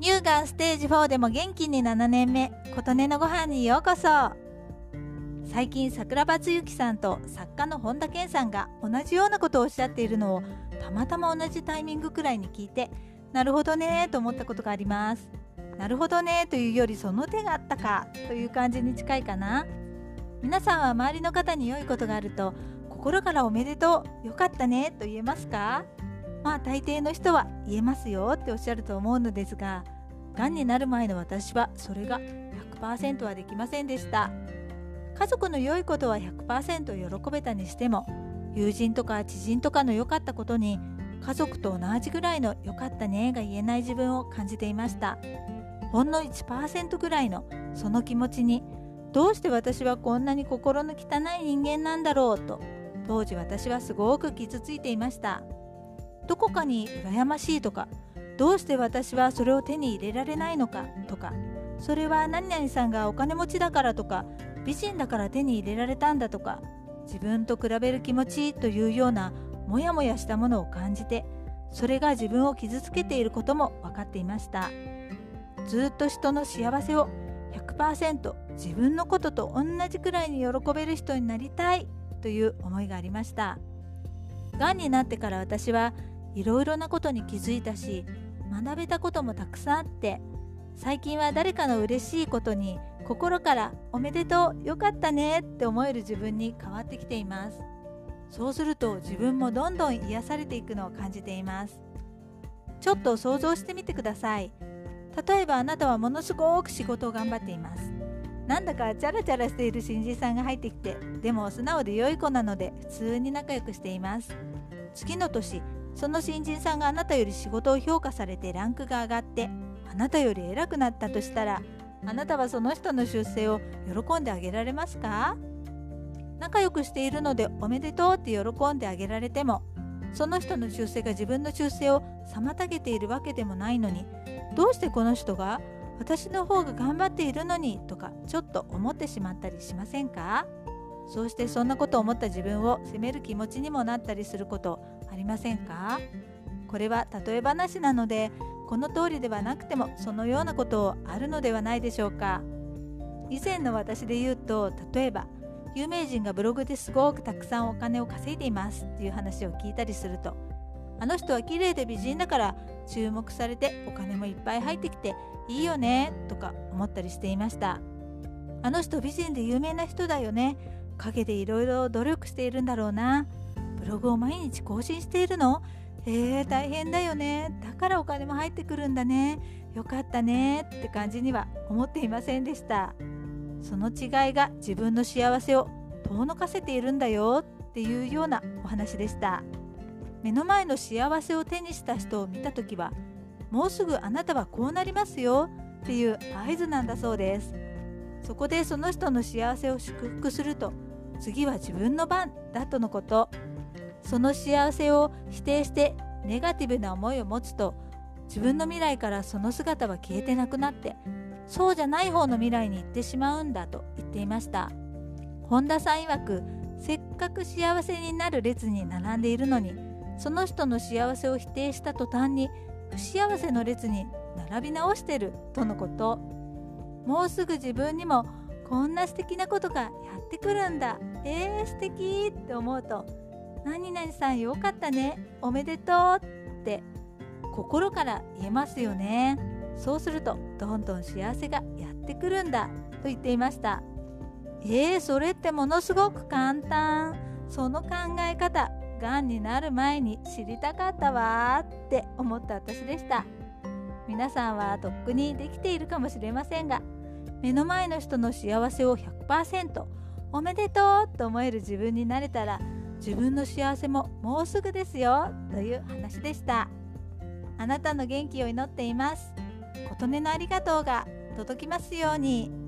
乳がんステージ4でも元気に7年目琴音のご飯にようこそ。最近桜庭つゆきさんと作家の本田健さんが同じようなことをおっしゃっているのをたまたま同じタイミングくらいに聞いてなるほどねと思ったことがあります。なるほどねというよりその手があったかという感じに近いかな。皆さんは周りの方に良いことがあると心からおめでとう。よかったねと言えますか？まあ大抵の人は言えますよっておっしゃると思うのですががんになる前の私はそれが100%はできませんでした。家族の良いことは100%喜べたにしても友人とか知人とかの良かったことに家族と同じぐらいの良かったねが言えない自分を感じていました。ほんの1%ぐらいのその気持ちにどうして私はこんなに心の汚い人間なんだろうと当時私はすごく傷ついていました。どこかに羨ましいとかどうして私はそれを手に入れられないのかとかそれは何々さんがお金持ちだからとか美人だから手に入れられたんだとか自分と比べる気持ちというようなモヤモヤしたものを感じてそれが自分を傷つけていることも分かっていました。ずっと人の幸せを100%自分のことと同じくらいに喜べる人になりたいという思いがありました。がんになってから私はいろいろなことに気づいたし学べたこともたくさんあって最近は誰かの嬉しいことに心から「おめでとうよかったね」って思える自分に変わってきています。そうすると自分もどんどん癒されていくのを感じています。ちょっと想像してみてください。例えばあなたはものすごく仕事を頑張っています。なんだかチャラチャラしている新人さんが入ってきてでも素直で良い子なので普通に仲良くしています。次の年その新人さんがあなたより仕事を評価されてランクが上がってあなたより偉くなったとしたらあなたはその人の出世を喜んであげられますか？仲良くしているのでおめでとうって喜んであげられてもその人の出世が自分の出世を妨げているわけでもないのにどうしてこの人が私の方が頑張っているのにとかちょっと思ってしまったりしませんか？そうしてそんなことを思った自分を責める気持ちにもなったりすることありませんか？これは例え話なのでこの通りではなくてもそのようなことをあるのではないでしょうか？以前の私で言うと例えば有名人がブログですごくたくさんお金を稼いでいますっていう話を聞いたりするとあの人は綺麗で美人だから注目されてお金もいっぱい入ってきていいよねとか思ったりしていました。あの人美人で有名な人だよね。陰でいろいろ努力しているんだろうな。ブログを毎日更新しているの？えー、大変だよね。だからお金も入ってくるんだね。よかったね。って感じには思っていませんでした。その違いが自分の幸せを遠のかせているんだよ。っていうようなお話でした。目の前の幸せを手にした人を見た時はもうすぐあなたはこうなりますよ。っていう合図なんだそうです。そこでその人の幸せを祝福すると次は自分の番だとのこと。その幸せを否定してネガティブな思いを持つと自分の未来からその姿は消えてなくなってそうじゃない方の未来に行ってしまうんだと言っていました。本田さん曰くせっかく幸せになる列に並んでいるのにその人の幸せを否定した途端に不幸せの列に並び直してるとのこと。もうすぐ自分にもこんな素敵なことがやってくるんだ。えー、素敵って思うと何々さんよかったね。おめでとうって。心から言えますよね。そうするとどんどん幸せがやってくるんだ。と言っていました。えー、それってものすごく簡単。その考え方がんになる前に知りたかったわ。って思った私でした。皆さんはとっくにできているかもしれませんが目の前の人の幸せを100%おめでとうと思える自分になれたら自分の幸せももうすぐですよという話でしたあなたの元気を祈っています琴音のありがとうが届きますように。